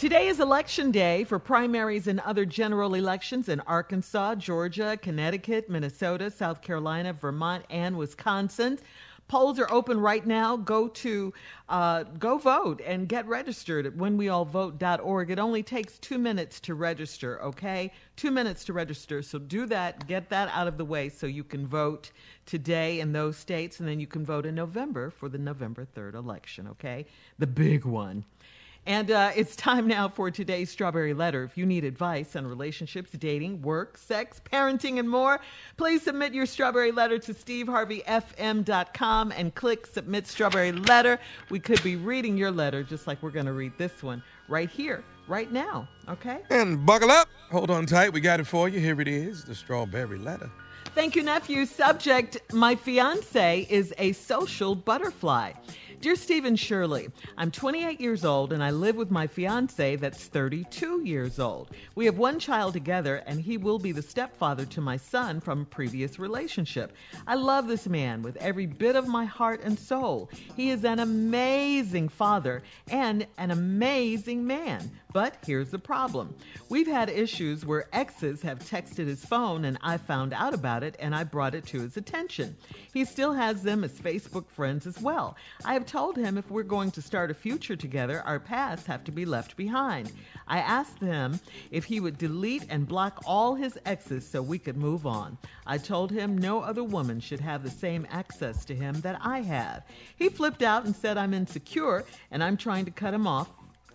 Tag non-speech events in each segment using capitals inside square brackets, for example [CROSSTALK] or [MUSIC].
Today is election day for primaries and other general elections in Arkansas, Georgia, Connecticut, Minnesota, South Carolina, Vermont, and Wisconsin. Polls are open right now. Go to uh, go vote and get registered at whenweallvote.org. It only takes two minutes to register. Okay, two minutes to register. So do that. Get that out of the way so you can vote today in those states, and then you can vote in November for the November third election. Okay, the big one. And uh, it's time now for today's Strawberry Letter. If you need advice on relationships, dating, work, sex, parenting, and more, please submit your Strawberry Letter to steveharveyfm.com and click Submit Strawberry Letter. We could be reading your letter just like we're going to read this one right here, right now, okay? And buckle up. Hold on tight. We got it for you. Here it is the Strawberry Letter. Thank you, nephew. Subject My fiance is a social butterfly. Dear Steve and Shirley, I'm 28 years old and I live with my fiance that's 32 years old. We have one child together and he will be the stepfather to my son from a previous relationship. I love this man with every bit of my heart and soul. He is an amazing father and an amazing man. But here's the problem. We've had issues where exes have texted his phone and I found out about it and I brought it to his attention. He still has them as Facebook friends as well. I have told him if we're going to start a future together, our pasts have to be left behind. I asked him if he would delete and block all his exes so we could move on. I told him no other woman should have the same access to him that I have. He flipped out and said I'm insecure and I'm trying to cut him off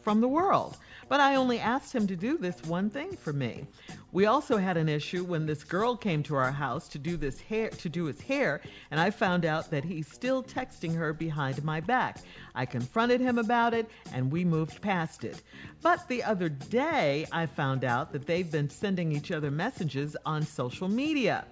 from the world. But I only asked him to do this one thing for me. We also had an issue when this girl came to our house to do this hair to do his hair, and I found out that he's still texting her behind my back. I confronted him about it and we moved past it. But the other day I found out that they've been sending each other messages on social media.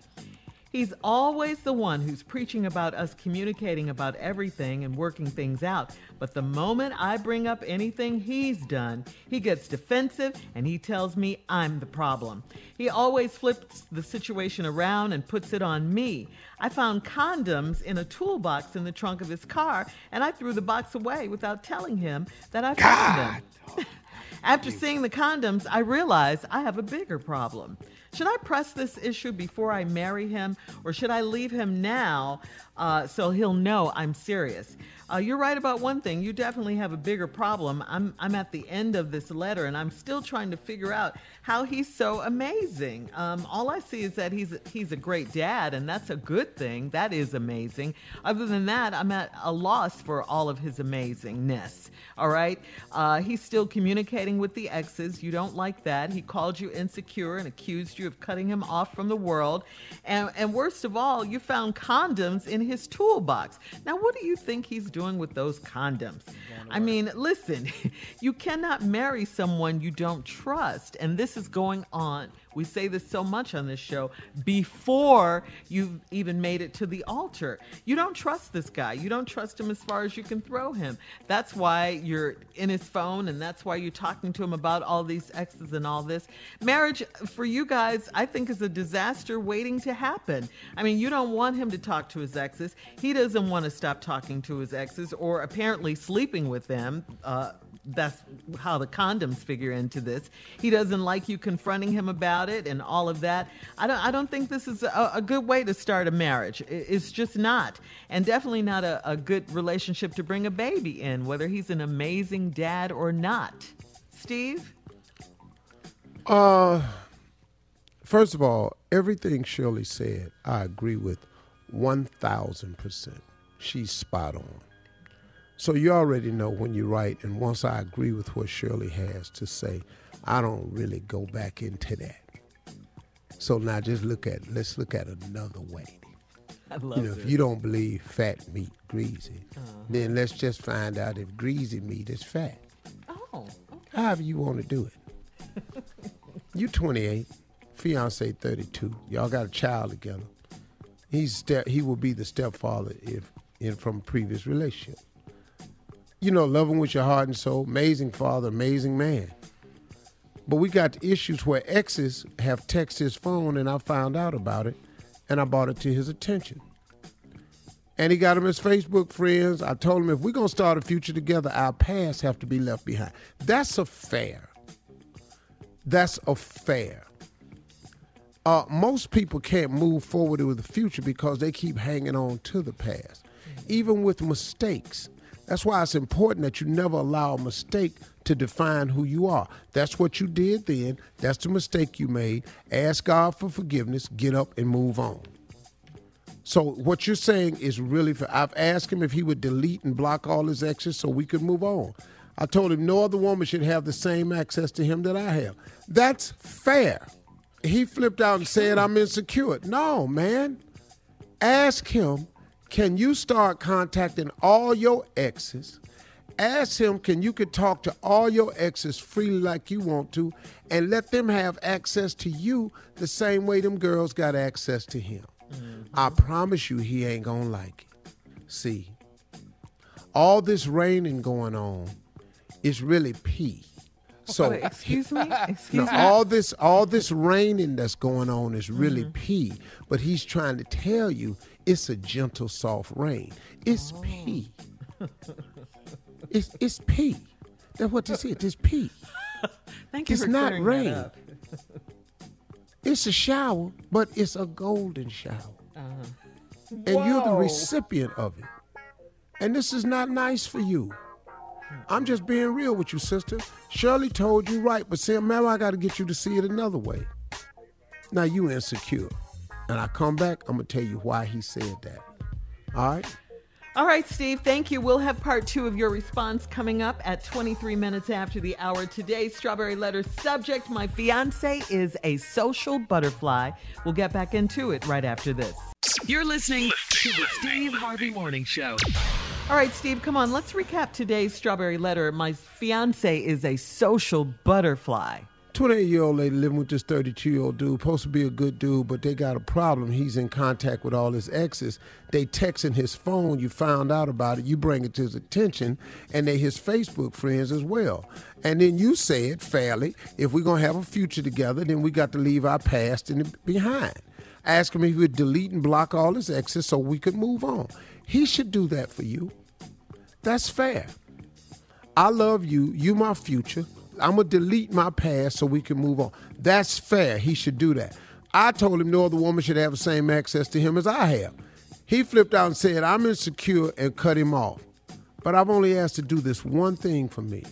He's always the one who's preaching about us communicating about everything and working things out. But the moment I bring up anything he's done, he gets defensive and he tells me I'm the problem. He always flips the situation around and puts it on me. I found condoms in a toolbox in the trunk of his car and I threw the box away without telling him that I found them. [LAUGHS] After seeing the condoms, I realized I have a bigger problem. Should I press this issue before I marry him, or should I leave him now uh, so he'll know I'm serious? Uh, you're right about one thing. You definitely have a bigger problem. I'm, I'm at the end of this letter and I'm still trying to figure out how he's so amazing. Um, all I see is that he's, he's a great dad, and that's a good thing. That is amazing. Other than that, I'm at a loss for all of his amazingness. All right? Uh, he's still communicating with the exes. You don't like that. He called you insecure and accused you of cutting him off from the world. And, and worst of all, you found condoms in his toolbox. Now, what do you think he's doing with those condoms? I mean, listen, [LAUGHS] you cannot marry someone you don't trust. And this is going on. We say this so much on this show before you've even made it to the altar. You don't trust this guy. You don't trust him as far as you can throw him. That's why you're in his phone and that's why you're talking to him about all these exes and all this. Marriage for you guys, I think, is a disaster waiting to happen. I mean, you don't want him to talk to his exes. He doesn't want to stop talking to his exes or apparently sleeping with them. Uh, that's how the condoms figure into this. He doesn't like you confronting him about it and all of that. I don't. I don't think this is a, a good way to start a marriage. It's just not, and definitely not a, a good relationship to bring a baby in, whether he's an amazing dad or not. Steve. Uh, first of all, everything Shirley said, I agree with one thousand percent. She's spot on. So you already know when you write, and once I agree with what Shirley has to say, I don't really go back into that. So now just look at let's look at another way. I love You know, this. if you don't believe fat meat greasy, Uh-huh. then let's just find out if greasy meat is fat. oh, However you want to do it. [LAUGHS] you 28, fiance 32. Y'all got a child together. He's step. He will be the stepfather if in from a previous relationship. You know, love him with your heart and soul. Amazing father, amazing man. But we got issues where exes have texted his phone, and I found out about it, and I brought it to his attention. and he got him as Facebook friends. I told him if we're gonna start a future together, our past have to be left behind. That's a fair. That's a fair. Uh, most people can't move forward with the future because they keep hanging on to the past, even with mistakes. That's why it's important that you never allow a mistake to define who you are. That's what you did then. That's the mistake you made. Ask God for forgiveness, get up and move on. So what you're saying is really I've asked him if he would delete and block all his exes so we could move on. I told him no other woman should have the same access to him that I have. That's fair. He flipped out and said I'm insecure. No, man. Ask him, can you start contacting all your exes? Ask him, can you could talk to all your exes freely like you want to and let them have access to you the same way them girls got access to him. Mm-hmm. I promise you he ain't gonna like it. See, all this raining going on is really pee. So Wait, excuse me. [LAUGHS] Excuse no, me. all this all this raining that's going on is really mm-hmm. pee, but he's trying to tell you it's a gentle, soft rain. It's pee. It's it's pee. That's what this is. It's pee. [LAUGHS] Thank you it's for not rain. [LAUGHS] It's a shower, but it's a golden shower. Uh-huh. And you're the recipient of it. And this is not nice for you. I'm just being real with you, sister. Shirley told you right, but see, remember, I got to get you to see it another way. Now, you insecure. And I come back, I'm going to tell you why he said that. All right? All right, Steve, thank you. We'll have part two of your response coming up at 23 minutes after the hour. Today's Strawberry Letter subject My fiance is a social butterfly. We'll get back into it right after this. You're listening to the Steve Harvey Morning Show. All right, Steve, come on. Let's recap today's Strawberry Letter. My fiance is a social butterfly. 28 year old lady living with this 32 year old dude, supposed to be a good dude, but they got a problem. He's in contact with all his exes. They texting his phone. You found out about it. You bring it to his attention, and they his Facebook friends as well. And then you say it fairly, if we're gonna have a future together, then we got to leave our past in the, behind. Ask him if he would delete and block all his exes so we could move on. He should do that for you. That's fair. I love you. You my future. I'm gonna delete my past so we can move on. That's fair. He should do that. I told him no other woman should have the same access to him as I have. He flipped out and said, I'm insecure and cut him off. But I've only asked to do this one thing for me.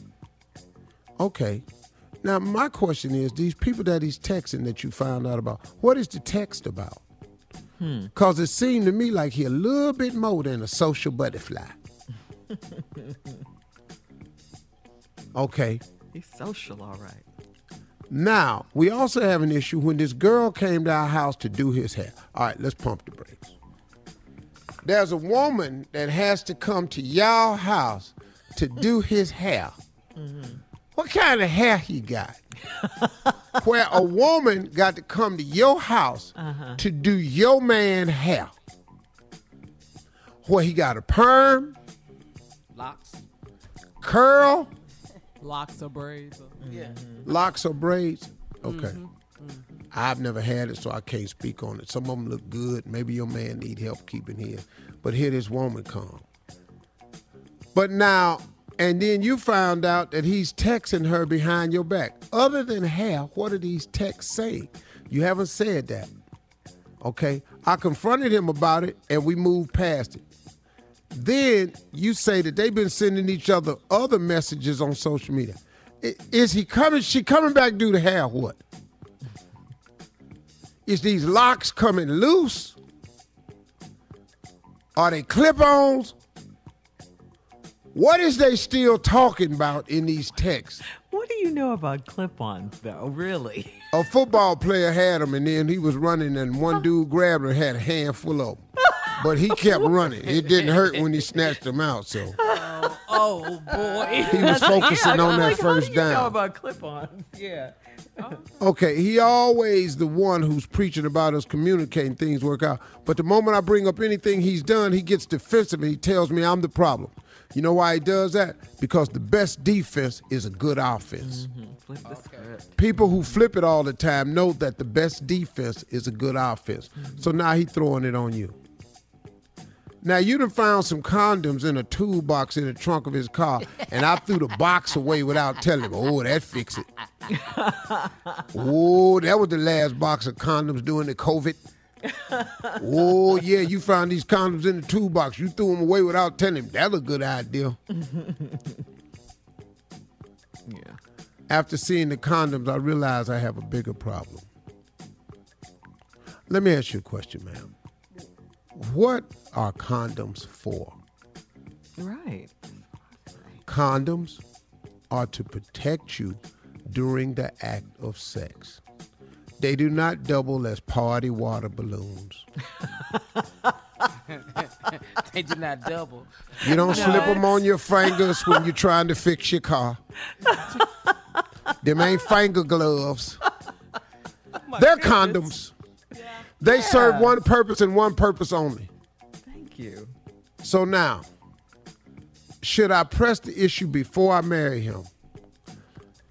Okay. Now my question is, these people that he's texting that you found out about, what is the text about? Hmm. Cause it seemed to me like he a little bit more than a social butterfly. [LAUGHS] okay. He's social, all right. Now, we also have an issue when this girl came to our house to do his hair. All right, let's pump the brakes. There's a woman that has to come to y'all house to do his hair. Mm-hmm. What kind of hair he got? [LAUGHS] Where a woman got to come to your house uh-huh. to do your man hair. Where he got a perm, Locks. curl, Locks or braids. Or, yeah. locks or braids? Mm-hmm. Okay. Mm-hmm. I've never had it, so I can't speak on it. Some of them look good. Maybe your man need help keeping his. But here this woman come. But now, and then you found out that he's texting her behind your back. Other than hair, what are these texts saying? You haven't said that. Okay? I confronted him about it and we moved past it. Then you say that they've been sending each other other messages on social media. Is he coming? She coming back due to hair? What? Is these locks coming loose? Are they clip-ons? What is they still talking about in these texts? What do you know about clip-ons, though? Really? A football player had them, and then he was running, and one dude grabbed her and had a handful of them. But he kept running. It didn't hurt when he snatched them out, so oh, oh boy. he was focusing Yeah, on I'm that like, first What do you know about clip-ons? Yeah. Okay, he always the one who's preaching about us communicating things work out. But the moment I bring up anything he's done, he gets defensive and he tells me I'm the problem. You know why he does that? Because the best defense is a good offense. Mm-hmm. Flip the script. People who flip it all the time know that the best defense is a good offense. So now he throwing it on you. Now you done found some condoms in a toolbox in the trunk of his car, and I threw the box away without telling him. Oh, that fix it. oh, that was the last box of condoms during the COVID. oh yeah, you found these condoms in the toolbox. You threw them away without telling him. That's a good idea. Yeah. After seeing the condoms, I realized I have a bigger problem. Let me ask you a question, ma'am. What are condoms for? Right. Condoms are to protect you during the act of sex. They do not double as party water balloons. [LAUGHS] they do not double. You don't slip them on your fingers when you're trying to fix your car. Them ain't finger gloves. Oh They're condoms. They serve one purpose and one purpose only. You. So now, should I press the issue before I marry him?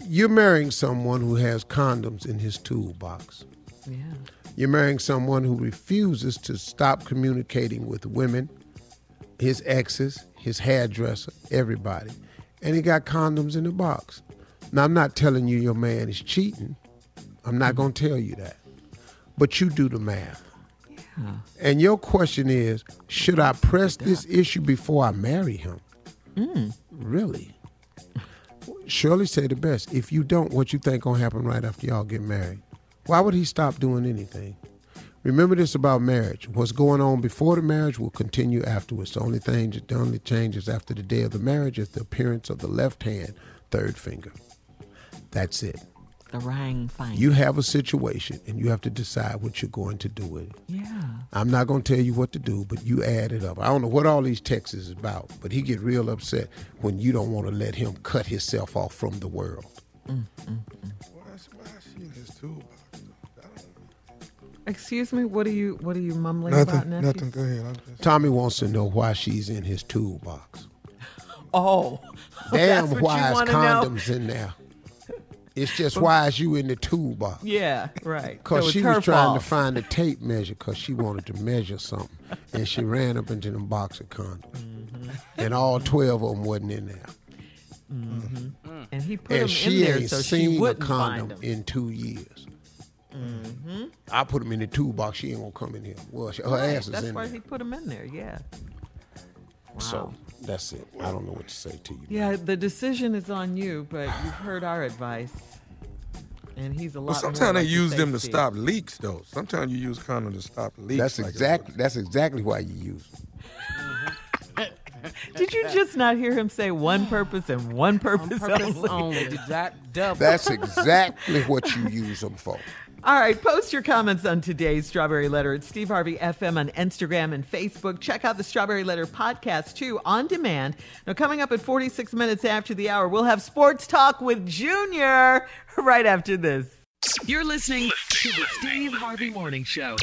You're marrying someone who has condoms in his toolbox. Yeah. You're marrying someone who refuses to stop communicating with women, his exes, his hairdresser, everybody. And he got condoms in the box. Now, I'm not telling you your man is cheating. I'm not mm-hmm. going to tell you that. But you do the math. And your question is should I press this issue before I marry him? Mm. Really? Shirley said the best. If you don't, what you think gonna happen right after y'all get married? Why would he stop doing anything? Remember this about marriage. What's going on before the marriage will continue afterwards. The only thing, the only changes after the day of the marriage is the appearance of the left hand, third finger. That's it. The rang fine. You have a situation and you have to decide what you're going to do with it. yeah. I'm not going to tell you what to do, but you add it up. I don't know what all these texts is about, but he get real upset when you don't want to let him cut himself off from the world. Why is, why she in his toolbox? though? I don't- Excuse me. What are you What are you mumbling about, Nothing. nephew? Nothing. Go ahead. Just. Tommy wants to know why she's in his toolbox. [LAUGHS] Oh. [LAUGHS] Damn, That's what why you is wanna know? condoms in there? It's just why is you in the toolbox? Yeah. Right. Because So she was trying to find a tape measure because she wanted to measure something. And she ran up into them box of condoms. Mm-hmm. And all 12 of them wasn't in there. and he put them and she in there ain't so she seen a wouldn't find condom them. in two years. Mm-hmm. I put them in the toolbox. She ain't gonna come in here. Well, she, her ass is That's in why he put them in there. Yeah. So that's it. I don't know what to say to you. Yeah. The decision is on you, but you've heard our advice, and he's a lot. Well, more sometimes they like use them to Steve. stop leaks, though. Sometimes you use condom to stop leaks. That's like exactly that's exactly why you use. Them. [LAUGHS] Did you just not hear him say one purpose and one On purpose, purpose only? only. Did not double. That's exactly what you use them for. All right, post your comments on today's Strawberry Letter at Steve Harvey FM on Instagram and Facebook. Check out the Strawberry Letter podcast too on demand. Now, coming up at 46 minutes after the hour, we'll have sports talk with Junior right after this. You're listening to the Steve Harvey Morning Show.